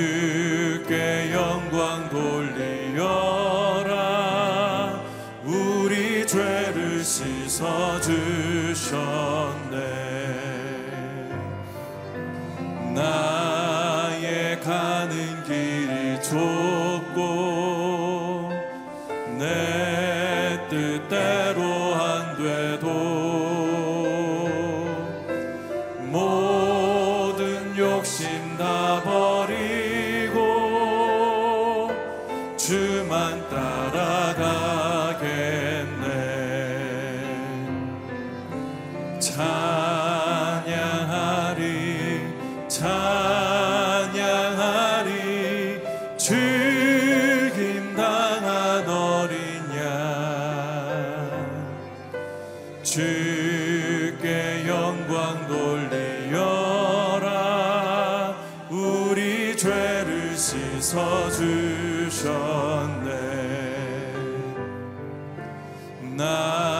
주께 영광 돌리어라. 우리 죄를 씻어 주셔. 씻어주셨네. 나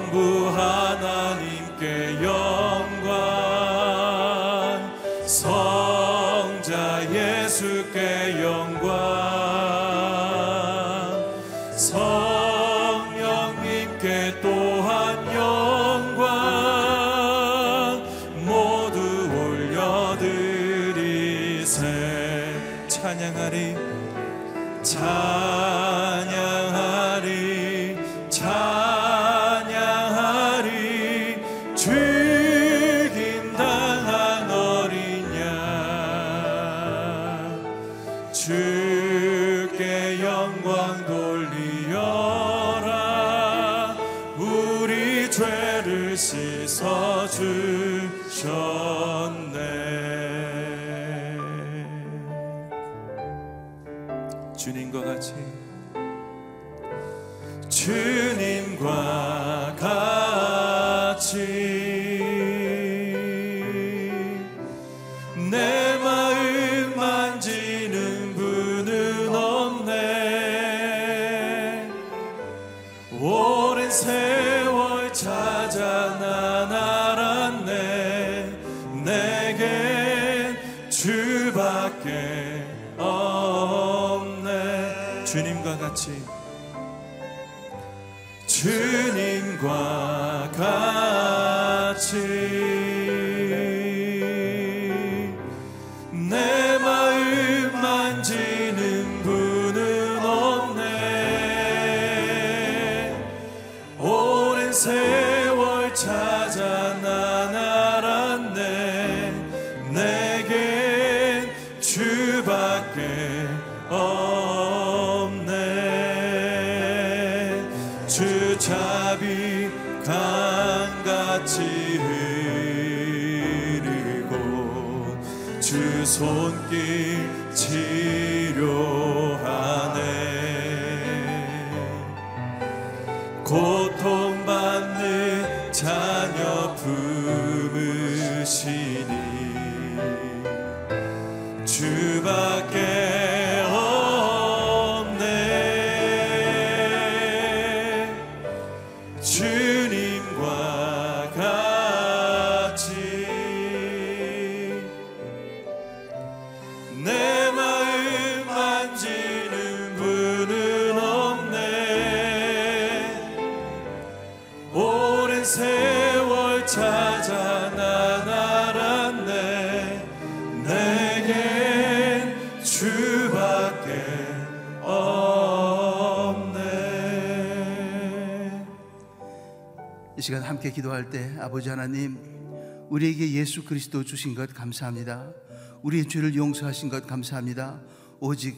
주께 영광 돌 never 이 시간 함께 기도할 때 아버지 하나님 우리에게 예수 그리스도 주신 것 감사합니다. 우리의 죄를 용서하신 것 감사합니다. 오직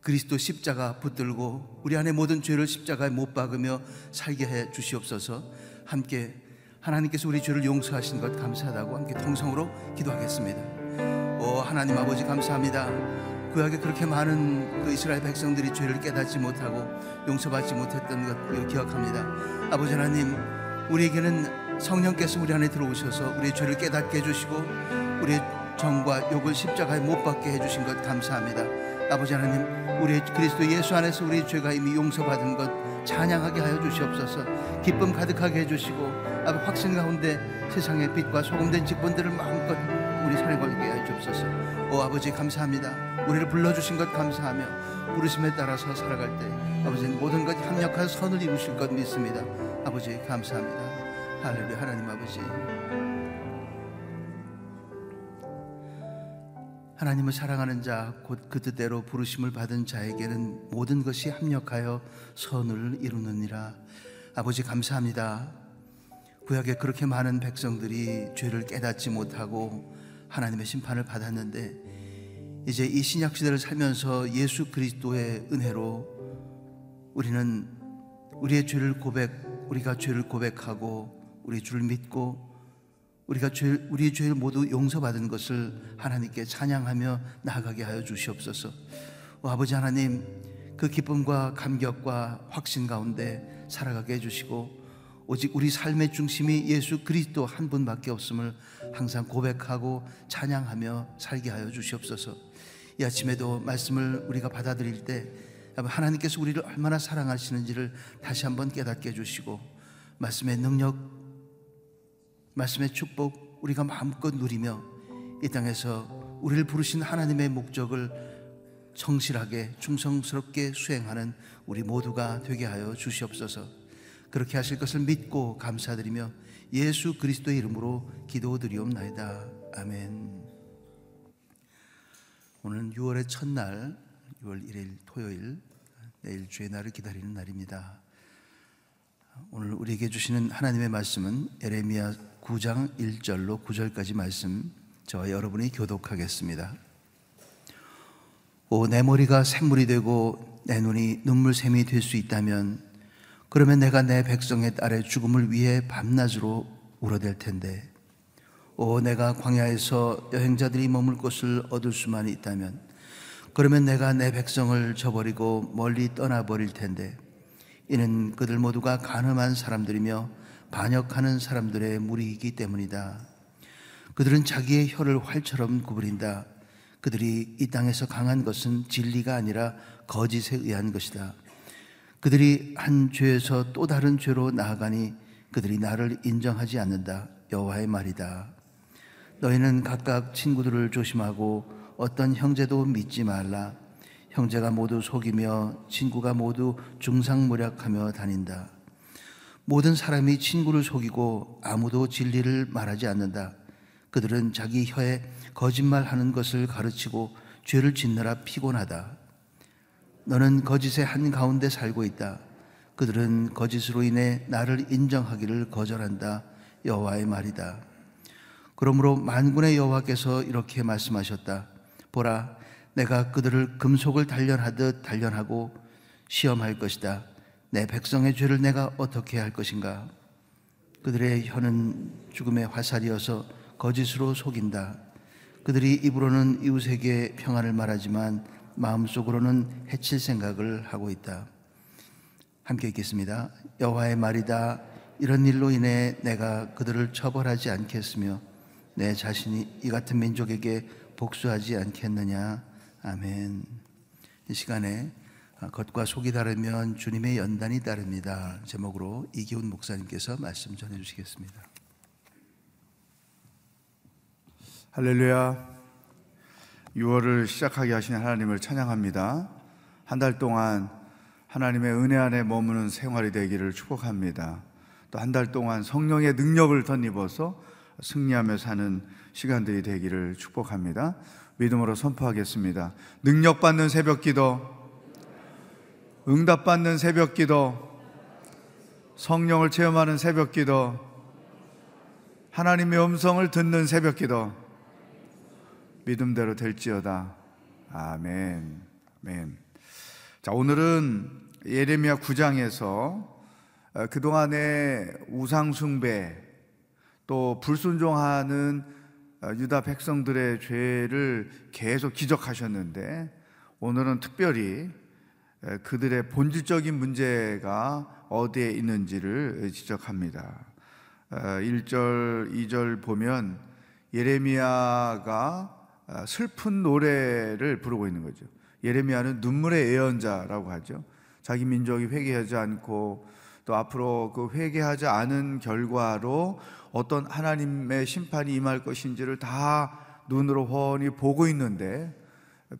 그리스도 십자가 붙들고 우리 안에 모든 죄를 십자가에 못 박으며 살게 해 주시옵소서. 함께 하나님께서 우리 죄를 용서하신 것 감사하다고 함께 통성으로 기도하겠습니다. 오 하나님 아버지 감사합니다. 구약에 그렇게 많은 그 이스라엘 백성들이 죄를 깨닫지 못하고 용서받지 못했던 것 기억합니다. 아버지 하나님 우리에게는 성령께서 우리 안에 들어오셔서 우리의 죄를 깨닫게 해주시고 우리의 정과 욕을 십자가에 못 박게 해주신 것 감사합니다. 아버지 하나님 우리 그리스도 예수 안에서 우리 죄가 이미 용서받은 것 찬양하게 하여 주시옵소서. 기쁨 가득하게 해주시고 아버 확신 가운데 세상의 빛과 소금된 직분들을 마음껏 우리 손에 걸게 하여 주옵소서. 오 아버지 감사합니다. 우리를 불러주신 것 감사하며 부르심에 따라서 살아갈 때 아버지는 모든 것 합력한 선을 이루실 것 믿습니다 아버지 감사합니다 할렐루야 하나님 아버지 하나님을 사랑하는 자, 곧 그 뜻대로 부르심을 받은 자에게는 모든 것이 합력하여 선을 이루느니라. 아버지 감사합니다. 구약에 그렇게 많은 백성들이 죄를 깨닫지 못하고 하나님의 심판을 받았는데 이제 이 신약 시대를 살면서 예수 그리스도의 은혜로 우리는 우리의 죄를 고백, 우리가 죄를 고백하고 우리 주를 믿고 우리가 죄, 우리의 죄를 모두 용서받은 것을 하나님께 찬양하며 나아가게 하여 주시옵소서. 오, 아버지 하나님, 그 기쁨과 감격과 확신 가운데 살아가게 해주시고 오직 우리 삶의 중심이 예수 그리스도 한 분밖에 없음을 항상 고백하고 찬양하며 살게 하여 주시옵소서. 이 아침에도 말씀을 우리가 받아들일 때 하나님께서 우리를 얼마나 사랑하시는지를 다시 한번 깨닫게 해주시고 말씀의 능력 말씀의 축복 우리가 마음껏 누리며 이 땅에서 우리를 부르신 하나님의 목적을 성실하게 충성스럽게 수행하는 우리 모두가 되게 하여 주시옵소서. 그렇게 하실 것을 믿고 감사드리며 예수 그리스도의 이름으로 기도드리옵나이다. 아멘. 오늘 6월의 첫날 6월 1일 토요일 내일 주의 날을 기다리는 날입니다. 오늘 우리에게 주시는 하나님의 말씀은 에레미야 9장 1절로 9절까지 말씀 저와 여러분이 교독하겠습니다. 오, 내 머리가 샘물이 되고 내 눈이 눈물샘이 될 수 있다면 그러면 내가 내 백성의 딸의 죽음을 위해 밤낮으로 울어댈 텐데 오, 내가 광야에서 여행자들이 머물 곳을 얻을 수만 있다면 그러면 내가 내 백성을 저버리고 멀리 떠나버릴 텐데 이는 그들 모두가 가늠한 사람들이며 반역하는 사람들의 무리이기 때문이다. 그들은 자기의 혀를 활처럼 구부린다. 그들이 이 땅에서 강한 것은 진리가 아니라 거짓에 의한 것이다. 그들이 한 죄에서 또 다른 죄로 나아가니 그들이 나를 인정하지 않는다. 여호와의 말이다. 너희는 각각 친구들을 조심하고 어떤 형제도 믿지 말라. 형제가 모두 속이며 친구가 모두 중상모략하며 다닌다. 모든 사람이 친구를 속이고 아무도 진리를 말하지 않는다. 그들은 자기 혀에 거짓말하는 것을 가르치고 죄를 짓느라 피곤하다. 너는 거짓의 한 가운데 살고 있다. 그들은 거짓으로 인해 나를 인정하기를 거절한다. 여호와의 말이다. 그러므로 만군의 여호와께서 이렇게 말씀하셨다. 보라, 내가 그들을 금속을 단련하듯 단련하고 시험할 것이다. 내 백성의 죄를 내가 어떻게 할 것인가? 그들의 혀는 죽음의 화살이어서 거짓으로 속인다. 그들이 입으로는 이웃에게 평안을 말하지만 마음속으로는 해칠 생각을 하고 있다. 함께 읽겠습니다. 여호와의 말이다. 이런 일로 인해 내가 그들을 처벌하지 않겠으며 내 자신이 이 같은 민족에게 복수하지 않겠느냐. 아멘. 이 시간에 겉과 속이 다르면 주님의 연단이 다릅니다. 제목으로 이기훈 목사님께서 말씀 전해 주시겠습니다. 할렐루야. 6월을 시작하게 하신 하나님을 찬양합니다. 한 달 동안 하나님의 은혜 안에 머무는 생활이 되기를 축복합니다. 또 한 달 동안 성령의 능력을 덧입어서 승리하며 사는 시간들이 되기를 축복합니다. 믿음으로 선포하겠습니다. 능력받는 새벽 기도, 응답받는 새벽 기도, 성령을 체험하는 새벽 기도, 하나님의 음성을 듣는 새벽 기도, 믿음대로 될지어다. 아멘. 아멘. 자, 오늘은 예레미야 9장에서 어, 그동안의 우상숭배 또 불순종하는 어, 유다 백성들의 죄를 계속 기적하셨는데 오늘은 특별히 어, 그들의 본질적인 문제가 어디에 있는지를 지적합니다. 1절, 2절 보면 예레미야가 아, 슬픈 노래를 부르고 있는 거죠. 예레미야는 눈물의 예언자라고 하죠. 자기 민족이 회개하지 않고 또 앞으로 그 회개하지 않은 결과로 어떤 하나님의 심판이 임할 것인지를 다 눈으로 훤히 보고 있는데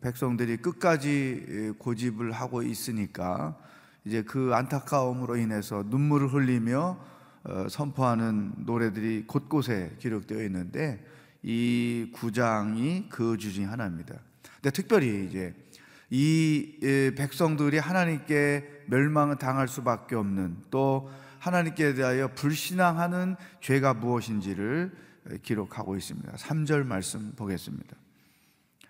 백성들이 끝까지 고집을 하고 있으니까 이제 그 안타까움으로 인해서 눈물을 흘리며 어, 선포하는 노래들이 곳곳에 기록되어 있는데 이 구장이 그 주중 하나입니다. 근데 특별히 이제 이 백성들이 하나님께 멸망을 당할 수밖에 없는 또 하나님께 대하여 불신앙하는 죄가 무엇인지를 기록하고 있습니다. 3절 말씀 보겠습니다.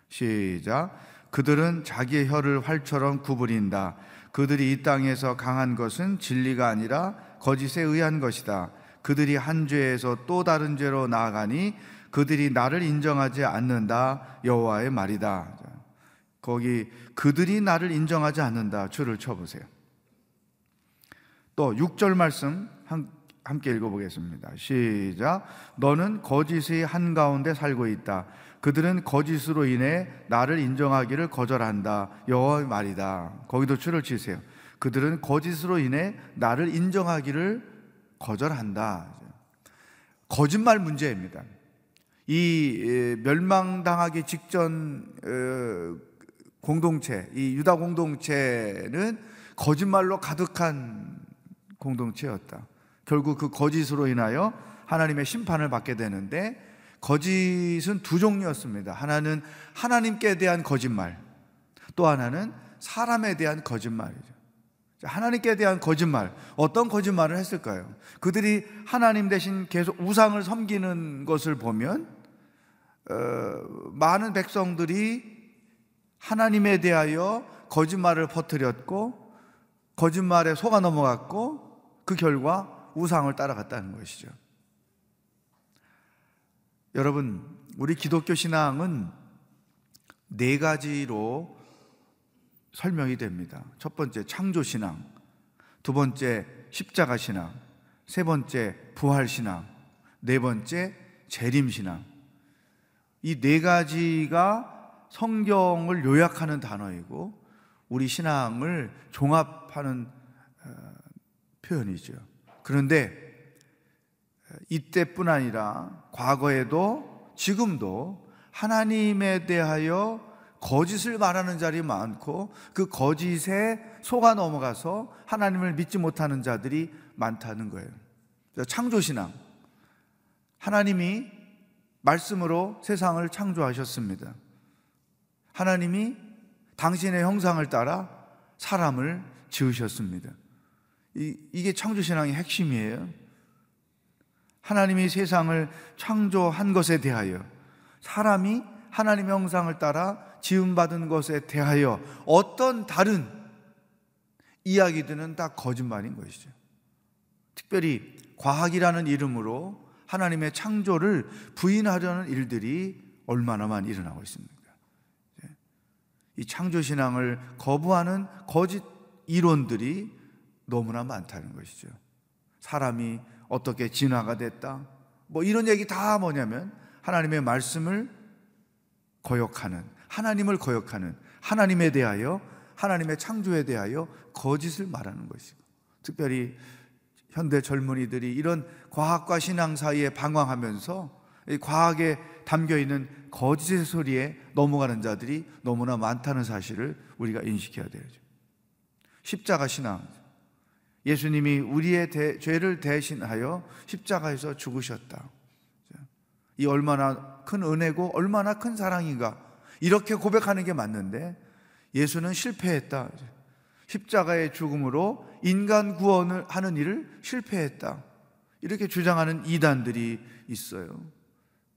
시작. 그들은 자기의 혀를 활처럼 구부린다. 그들이 이 땅에서 강한 것은 진리가 아니라 거짓에 의한 것이다. 그들이 한 죄에서 또 다른 죄로 나아가니 그들이 나를 인정하지 않는다 여호와의 말이다. 거기 그들이 나를 인정하지 않는다 줄을 쳐보세요. 또 6절 말씀 함께 읽어보겠습니다. 시작. 너는 거짓의 한가운데 살고 있다. 그들은 거짓으로 인해 나를 인정하기를 거절한다. 여호와의 말이다. 거기도 줄을 치세요. 그들은 거짓으로 인해 나를 인정하기를 거절한다. 거짓말 문제입니다. 이 멸망당하기 직전 어, 공동체, 이 유다 공동체는 거짓말로 가득한 공동체였다. 결국 그 거짓으로 인하여 하나님의 심판을 받게 되는데 거짓은 두 종류였습니다. 하나는 하나님께 대한 거짓말, 또 하나는 사람에 대한 거짓말이죠. 하나님께 대한 거짓말, 어떤 거짓말을 했을까요? 그들이 하나님 대신 계속 우상을 섬기는 것을 보면, 어, 많은 백성들이 하나님에 대하여 거짓말을 퍼뜨렸고, 거짓말에 속아 넘어갔고, 그 결과 우상을 따라갔다는 것이죠. 여러분, 우리 기독교 신앙은 네 가지로 설명이 됩니다. 첫 번째 창조 신앙, 두 번째 십자가 신앙, 세 번째 부활 신앙, 네 번째 재림 신앙. 이 네 가지가 성경을 요약하는 단어이고 우리 신앙을 종합하는 어, 표현이죠. 그런데 이때뿐 아니라 과거에도 지금도 하나님에 대하여 거짓을 말하는 자리 많고 그 거짓에 속아 넘어가서 하나님을 믿지 못하는 자들이 많다는 거예요. 창조신앙. 하나님이 말씀으로 세상을 창조하셨습니다. 하나님이 당신의 형상을 따라 사람을 지으셨습니다. 이, 이게 창조신앙의 핵심이에요. 하나님이 세상을 창조한 것에 대하여 사람이 하나님의 형상을 따라 지음받은 것에 대하여 어떤 다른 이야기들은 다 거짓말인 것이죠. 특별히 과학이라는 이름으로 하나님의 창조를 부인하려는 일들이 얼마나 많이 일어나고 있습니까? 예. 이 창조신앙을 거부하는 거짓 이론들이 너무나 많다는 것이죠. 사람이 어떻게 진화가 됐다. 뭐 이런 얘기 다 뭐냐면 하나님의 말씀을 거역하는, 하나님을 거역하는, 하나님에 대하여, 하나님의 창조에 대하여 거짓을 말하는 것이고, 특별히 현대 젊은이들이 이런 과학과 신앙 사이에 방황하면서 이 과학에 담겨 있는 거짓의 소리에 넘어가는 자들이 너무나 많다는 사실을 우리가 인식해야 되죠. 십자가 신앙. 예수님이 우리의 대, 죄를 대신하여 십자가에서 죽으셨다. 이 얼마나 큰 은혜고 얼마나 큰 사랑인가. 이렇게 고백하는 게 맞는데 예수는 실패했다. 십자가의 죽음으로 인간 구원을 하는 일을 실패했다. 이렇게 주장하는 이단들이 있어요.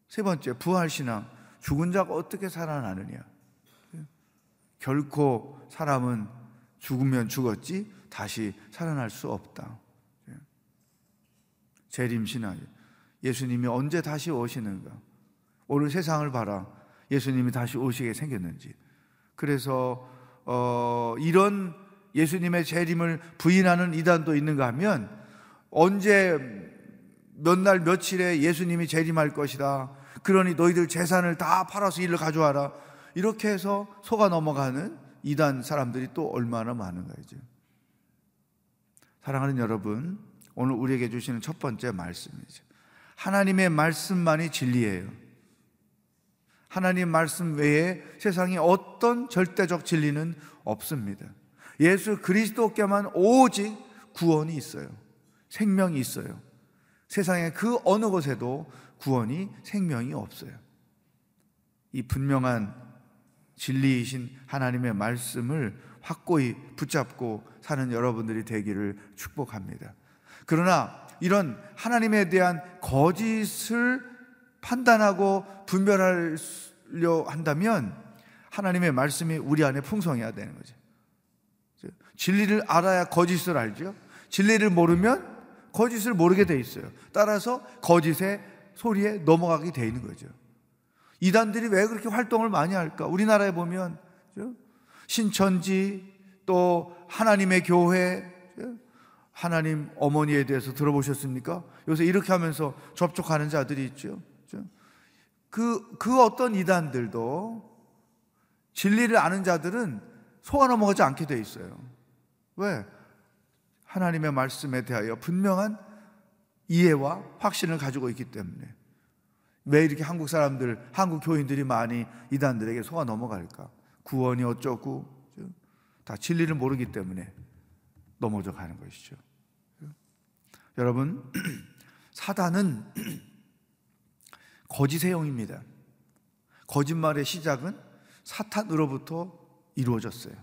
세 번째, 부활신앙. 죽은 자가 어떻게 살아나느냐. 결코 사람은 죽으면 죽었지 다시 살아날 수 없다. 재림신앙. 예수님이 언제 다시 오시는가? 오늘 세상을 봐라. 예수님이 다시 오시게 생겼는지. 그래서 어, 이런 예수님의 재림을 부인하는 이단도 있는가 하면 언제 몇 날 며칠에 예수님이 재림할 것이다. 그러니 너희들 재산을 다 팔아서 일을 가져와라. 이렇게 해서 속아 넘어가는 이단 사람들이 또 얼마나 많은가 이제. 사랑하는 여러분, 오늘 우리에게 주시는 첫 번째 말씀이죠. 하나님의 말씀만이 진리예요. 하나님 말씀 외에 세상에 어떤 절대적 진리는 없습니다. 예수 그리스도께만 오직 구원이 있어요. 생명이 있어요. 세상의 그 어느 곳에도 구원이 생명이 없어요. 이 분명한 진리이신 하나님의 말씀을 확고히 붙잡고 사는 여러분들이 되기를 축복합니다. 그러나 이런 하나님에 대한 거짓을 판단하고 분별하려 한다면 하나님의 말씀이 우리 안에 풍성해야 되는 거죠. 진리를 알아야 거짓을 알죠. 진리를 모르면 거짓을 모르게 돼 있어요. 따라서 거짓의 소리에 넘어가게 돼 있는 거죠. 이단들이 왜 그렇게 활동을 많이 할까? 우리나라에 보면 신천지 또 하나님의 교회 하나님 어머니에 대해서 들어보셨습니까? 요새 이렇게 하면서 접촉하는 자들이 있죠. 그, 그 어떤 이단들도 진리를 아는 자들은 속아 넘어가지 않게 돼 있어요. 왜? 하나님의 말씀에 대하여 분명한 이해와 확신을 가지고 있기 때문에. 왜 이렇게 한국 사람들, 한국 교인들이 많이 이단들에게 속아 넘어갈까? 구원이 어쩌고, 다 진리를 모르기 때문에 넘어져 가는 것이죠. 여러분, 사단은 거짓의 영입니다. 거짓말의 시작은 사탄으로부터 이루어졌어요.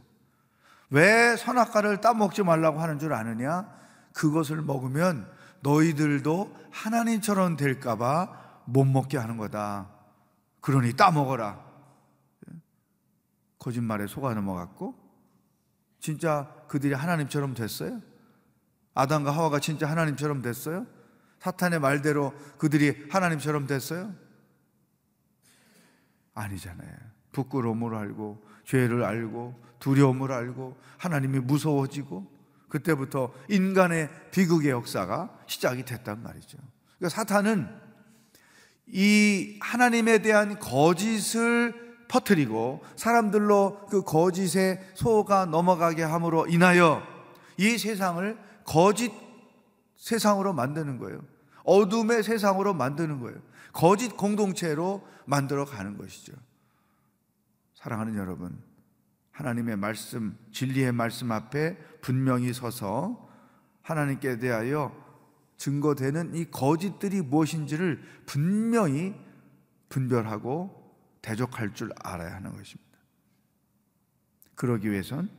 왜 선악과를 따먹지 말라고 하는 줄 아느냐? 그것을 먹으면 너희들도 하나님처럼 될까봐 못 먹게 하는 거다. 그러니 따먹어라. 거짓말에 속아 넘어갔고, 진짜 그들이 하나님처럼 됐어요? 아담과 하와가 진짜 하나님처럼 됐어요? 사탄의 말대로 그들이 하나님처럼 됐어요? 아니잖아요. 부끄러움을 알고, 죄를 알고, 두려움을 알고, 하나님이 무서워지고, 그때부터 인간의 비극의 역사가 시작이 됐단 말이죠. 그러니까 사탄은 이 하나님에 대한 거짓을 퍼뜨리고 사람들로 그 거짓에 소가 넘어가게 함으로 인하여 이 세상을 거짓 세상으로 만드는 거예요. 어둠의 세상으로 만드는 거예요. 거짓 공동체로 만들어 가는 것이죠. 사랑하는 여러분, 하나님의 말씀, 진리의 말씀 앞에 분명히 서서 하나님께 대하여 증거되는 이 거짓들이 무엇인지를 분명히 분별하고 대적할 줄 알아야 하는 것입니다. 그러기 위해선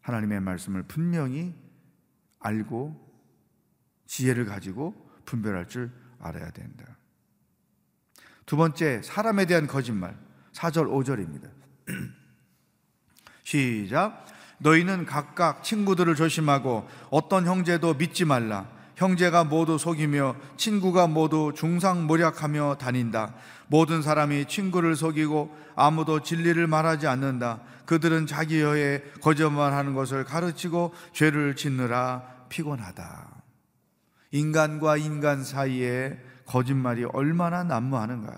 하나님의 말씀을 분명히 알고 지혜를 가지고 분별할 줄 알아야 된다. 두 번째, 사람에 대한 거짓말. 4절, 5절입니다. 시작. 너희는 각각 친구들을 조심하고 어떤 형제도 믿지 말라. 형제가 모두 속이며 친구가 모두 중상모략하며 다닌다. 모든 사람이 친구를 속이고 아무도 진리를 말하지 않는다. 그들은 자기 여에 거짓말하는 것을 가르치고 죄를 짓느라 피곤하다. 인간과 인간 사이에 거짓말이 얼마나 난무하는가.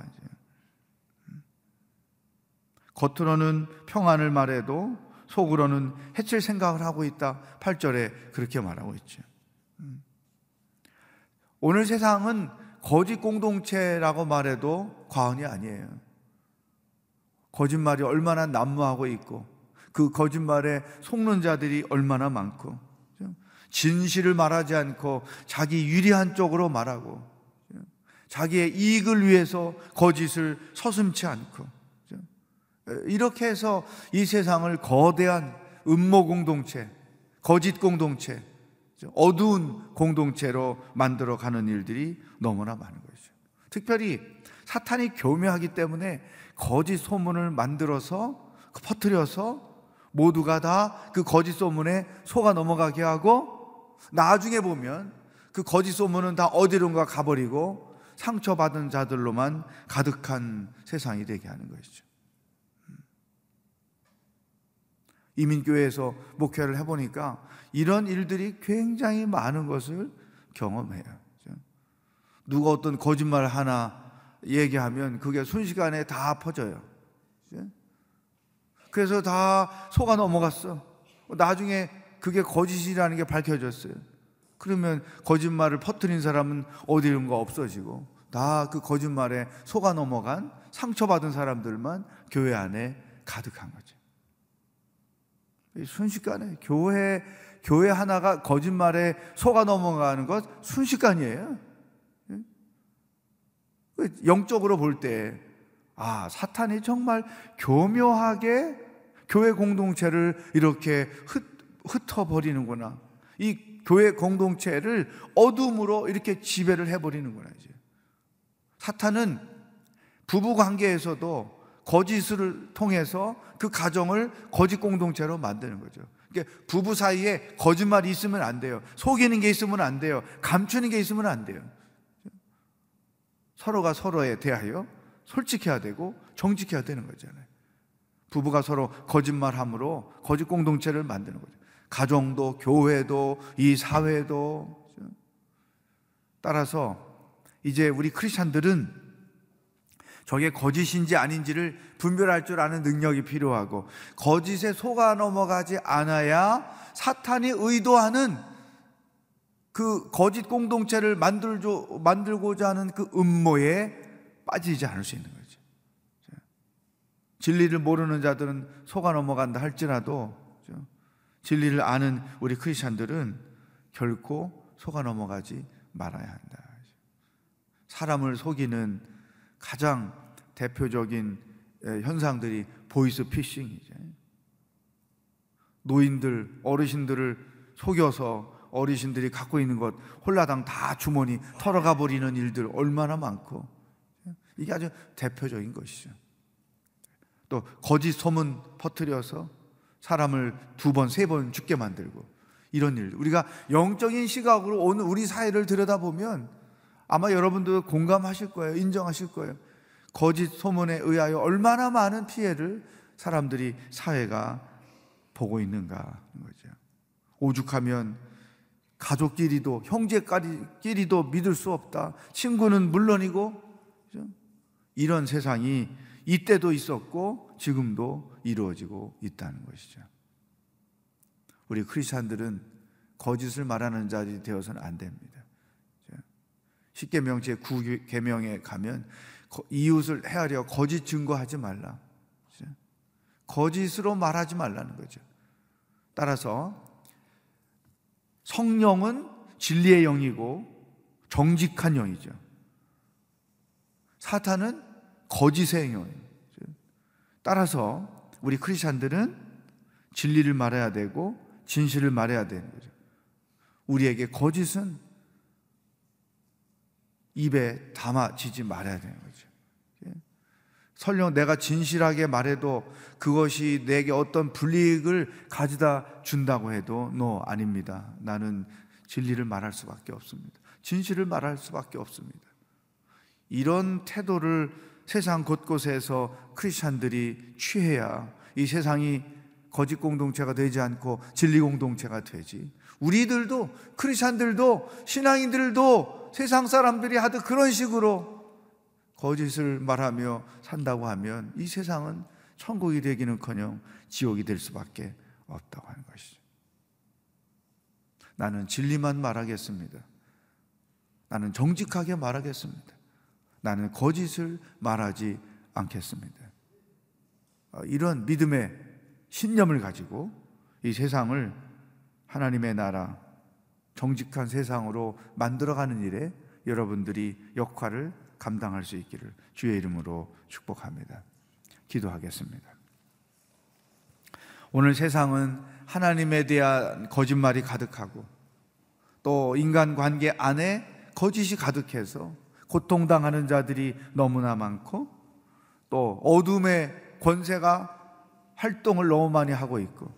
겉으로는 평안을 말해도 속으로는 해칠 생각을 하고 있다. 8절에 그렇게 말하고 있죠. 음. 오늘 세상은 거짓 공동체라고 말해도 과언이 아니에요. 거짓말이 얼마나 난무하고 있고 그 거짓말에 속는 자들이 얼마나 많고 진실을 말하지 않고 자기 유리한 쪽으로 말하고 자기의 이익을 위해서 거짓을 서슴치 않고 이렇게 해서 이 세상을 거대한 음모 공동체, 거짓 공동체, 어두운 공동체로 만들어 가는 일들이 너무나 많은 것이죠. 특별히 사탄이 교묘하기 때문에 거짓 소문을 만들어서 퍼뜨려서 모두가 다 그 거짓 소문에 속아 넘어가게 하고 나중에 보면 그 거짓 소문은 다 어디론가 가버리고 상처받은 자들로만 가득한 세상이 되게 하는 것이죠. 이민교회에서 목회를 해보니까 이런 일들이 굉장히 많은 것을 경험해요. 누가 어떤 거짓말 하나 얘기하면 그게 순식간에 다 퍼져요. 그래서 다 속아 넘어갔어. 나중에 그게 거짓이라는 게 밝혀졌어요. 그러면 거짓말을 퍼뜨린 사람은 어디론가 없어지고 다 그 거짓말에 속아 넘어간 상처받은 사람들만 교회 안에 가득한 거죠. 순식간에 교회 교회 하나가 거짓말에 속아 넘어가는 것 순식간이에요. 그 영적으로 볼 때, 아, 사탄이 정말 교묘하게 교회 공동체를 이렇게 흩, 흩어버리는구나. 이 교회 공동체를 어둠으로 이렇게 지배를 해버리는구나, 이제. 사탄은 부부 관계에서도 거짓을 통해서 그 가정을 거짓 공동체로 만드는 거죠. 그러니까 부부 사이에 거짓말이 있으면 안 돼요. 속이는 게 있으면 안 돼요. 감추는 게 있으면 안 돼요. 서로가 서로에 대하여 솔직해야 되고 정직해야 되는 거잖아요. 부부가 서로 거짓말함으로 거짓 공동체를 만드는 거죠. 가정도 교회도 이 사회도 따라서 이제 우리 크리스천들은 저게 거짓인지 아닌지를 분별할 줄 아는 능력이 필요하고 거짓에 속아 넘어가지 않아야 사탄이 의도하는 그 거짓 공동체를 만들죠, 만들고자 하는 그 음모에 빠지지 않을 수 있는 거죠. 진리를 모르는 자들은 속아 넘어간다 할지라도 진리를 아는 우리 크리스천들은 결코 속아 넘어가지 말아야 한다. 사람을 속이는 가장 대표적인 현상들이 보이스 피싱이죠. 노인들, 어르신들을 속여서 어르신들이 갖고 있는 것 홀라당 다 주머니 털어가 버리는 일들 얼마나 많고 이게 아주 대표적인 것이죠. 또 거짓 소문 퍼뜨려서 사람을 두 번, 세 번 죽게 만들고 이런 일. 우리가 영적인 시각으로 오늘 우리 사회를 들여다보면 아마 여러분도 공감하실 거예요. 인정하실 거예요. 거짓 소문에 의하여 얼마나 많은 피해를 사람들이 사회가 보고 있는가 거죠. 오죽하면 가족끼리도 형제끼리도 믿을 수 없다. 친구는 물론이고 그죠? 이런 세상이 이때도 있었고 지금도 이루어지고 있다는 것이죠. 우리 크리스천들은 거짓을 말하는 자들이 되어서는 안 됩니다. 십계명 제9계명에 가면 이웃을 헤아려 거짓 증거하지 말라. 거짓으로 말하지 말라는 거죠. 따라서 성령은 진리의 영이고 정직한 영이죠. 사탄은 거짓의 영이죠. 따라서 우리 크리스천들은 진리를 말해야 되고 진실을 말해야 되는 거죠. 우리에게 거짓은 입에 담아지지 말아야 되는 거죠. 예? 설령 내가 진실하게 말해도 그것이 내게 어떤 불이익을 가져다 준다고 해도 너 아닙니다. 나는 진리를 말할 수밖에 없습니다. 진실을 말할 수밖에 없습니다. 이런 태도를 세상 곳곳에서 크리스천들이 취해야 이 세상이 거짓 공동체가 되지 않고 진리 공동체가 되지. 우리들도 크리스천들도 신앙인들도 세상 사람들이 하듯 그런 식으로 거짓을 말하며 산다고 하면 이 세상은 천국이 되기는커녕 지옥이 될 수밖에 없다고 하는 것이죠. 나는 진리만 말하겠습니다. 나는 정직하게 말하겠습니다. 나는 거짓을 말하지 않겠습니다. 어, 이런 믿음의 신념을 가지고 이 세상을 하나님의 나라, 정직한 세상으로 만들어가는 일에 여러분들이 역할을 감당할 수 있기를 주의 이름으로 축복합니다. 기도하겠습니다. 오늘 세상은 하나님에 대한 거짓말이 가득하고 또 인간 관계 안에 거짓이 가득해서 고통당하는 자들이 너무나 많고 또 어둠의 권세가 활동을 너무 많이 하고 있고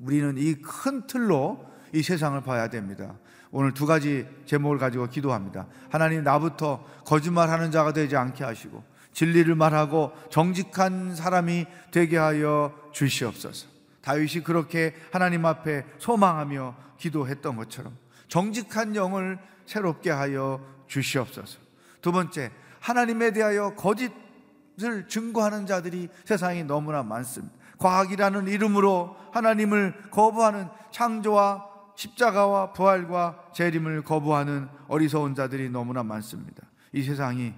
우리는 이 큰 틀로 이 세상을 봐야 됩니다. 오늘 두 가지 제목을 가지고 기도합니다. 하나님 나부터 거짓말하는 자가 되지 않게 하시고 진리를 말하고 정직한 사람이 되게 하여 주시옵소서. 다윗이 그렇게 하나님 앞에 소망하며 기도했던 것처럼 정직한 영을 새롭게 하여 주시옵소서. 두 번째, 하나님에 대하여 거짓을 증거하는 자들이 세상에 너무나 많습니다. 과학이라는 이름으로 하나님을 거부하는 창조와 십자가와 부활과 재림을 거부하는 어리석은 자들이 너무나 많습니다. 이 세상이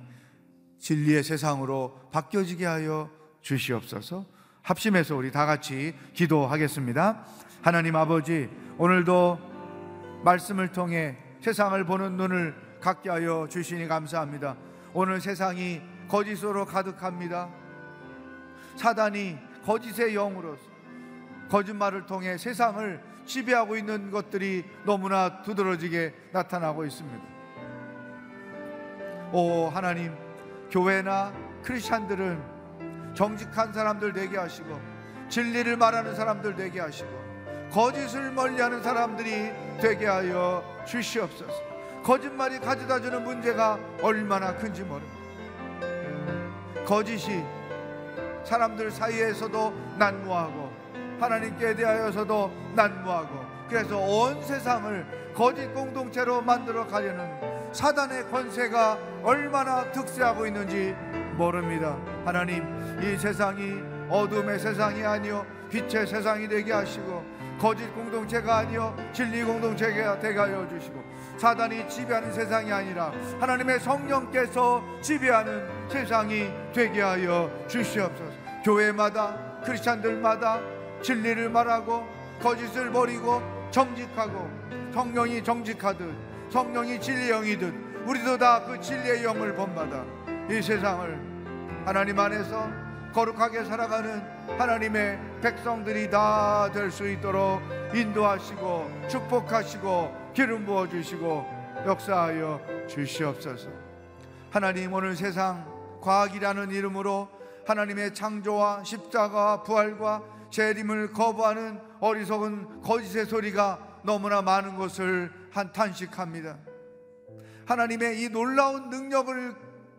진리의 세상으로 바뀌어지게 하여 주시옵소서. 합심해서 우리 다 같이 기도하겠습니다. 하나님 아버지, 오늘도 말씀을 통해 세상을 보는 눈을 갖게 하여 주시니 감사합니다. 오늘 세상이 거짓으로 가득합니다. 사단이 거짓의 영으로서 거짓말을 통해 세상을 지배하고 있는 것들이 너무나 두드러지게 나타나고 있습니다. 오 하나님, 교회나 크리스찬들은 정직한 사람들 되게 하시고 진리를 말하는 사람들 되게 하시고 거짓을 멀리하는 사람들이 되게 하여 주시옵소서. 거짓말이 가져다 주는 문제가 얼마나 큰지 모릅니다. 거짓이 사람들 사이에서도 난무하고 하나님께 대하여서도 난무하고 그래서 온 세상을 거짓 공동체로 만들어 가려는 사단의 권세가 얼마나 득세하고 있는지 모릅니다. 하나님, 이 세상이 어둠의 세상이 아니요 빛의 세상이 되게 하시고 거짓 공동체가 아니요 진리 공동체가 되게 하여 주시고 사단이 지배하는 세상이 아니라 하나님의 성령께서 지배하는 세상이 되게 하여 주시옵소서. 교회마다 크리스찬들마다 진리를 말하고 거짓을 버리고 정직하고 성령이 정직하듯 성령이 진리의 영이듯 우리도 다 그 진리의 영을 본받아 이 세상을 하나님 안에서 거룩하게 살아가는 하나님의 백성들이 다 될 수 있도록 인도하시고 축복하시고 기름 부어 주시고 역사하여 주시옵소서. 하나님 오늘 세상 과학이라는 이름으로 하나님의 창조와 십자가와 부활과 재림을 거부하는 어리석은 거짓의 소리가 너무나 많은 것을 한 탄식합니다. 하나님의 이 놀라운 능력을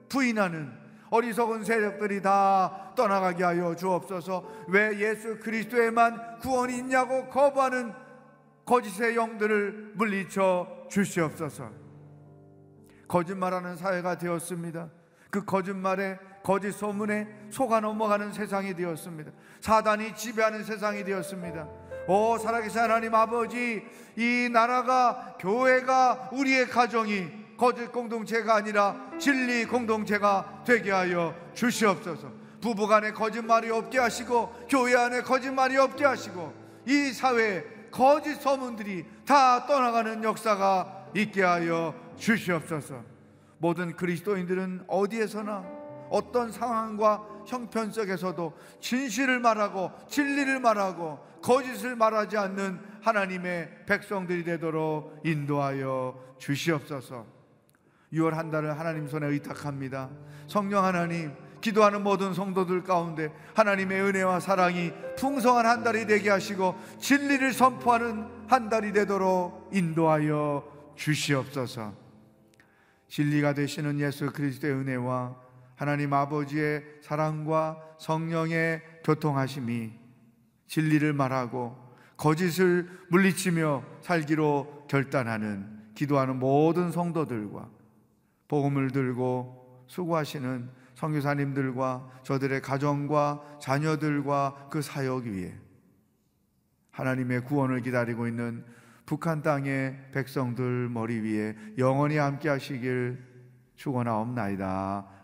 부인하는 어리석은 세력들이 다 떠나가게 하여 주옵소서. 왜 예수 그리스도에만 구원이 있냐고 거부하는 거짓의 영들을 물리쳐 주시옵소서. 거짓말하는 사회가 되었습니다. 그 거짓말에 거짓 소문에 속아 넘어가는 세상이 되었습니다. 사단이 지배하는 세상이 되었습니다. 오 살아계신 하나님 아버지 이 나라가 교회가 우리의 가정이 거짓 공동체가 아니라 진리 공동체가 되게 하여 주시옵소서. 부부 간에 거짓말이 없게 하시고 교회 안에 거짓말이 없게 하시고 이 사회에 거짓 소문들이 다 떠나가는 역사가 있게 하여 주시옵소서. 모든 그리스도인들은 어디에서나 어떤 상황과 형편 속에서도 진실을 말하고 진리를 말하고 거짓을 말하지 않는 하나님의 백성들이 되도록 인도하여 주시옵소서. 6월 한 달을 하나님 손에 의탁합니다. 성령 하나님, 기도하는 모든 성도들 가운데 하나님의 은혜와 사랑이 풍성한 한 달이 되게 하시고 진리를 선포하는 한 달이 되도록 인도하여 주시옵소서. 진리가 되시는 예수 그리스도의 은혜와 하나님 아버지의 사랑과 성령의 교통하심이 진리를 말하고 거짓을 물리치며 살기로 결단하는 기도하는 모든 성도들과 복음을 들고 수고하시는 선교사님들과 저들의 가정과 자녀들과 그 사역 위에 하나님의 구원을 기다리고 있는 북한 땅의 백성들 머리 위에 영원히 함께 하시길 축원하옵나이다.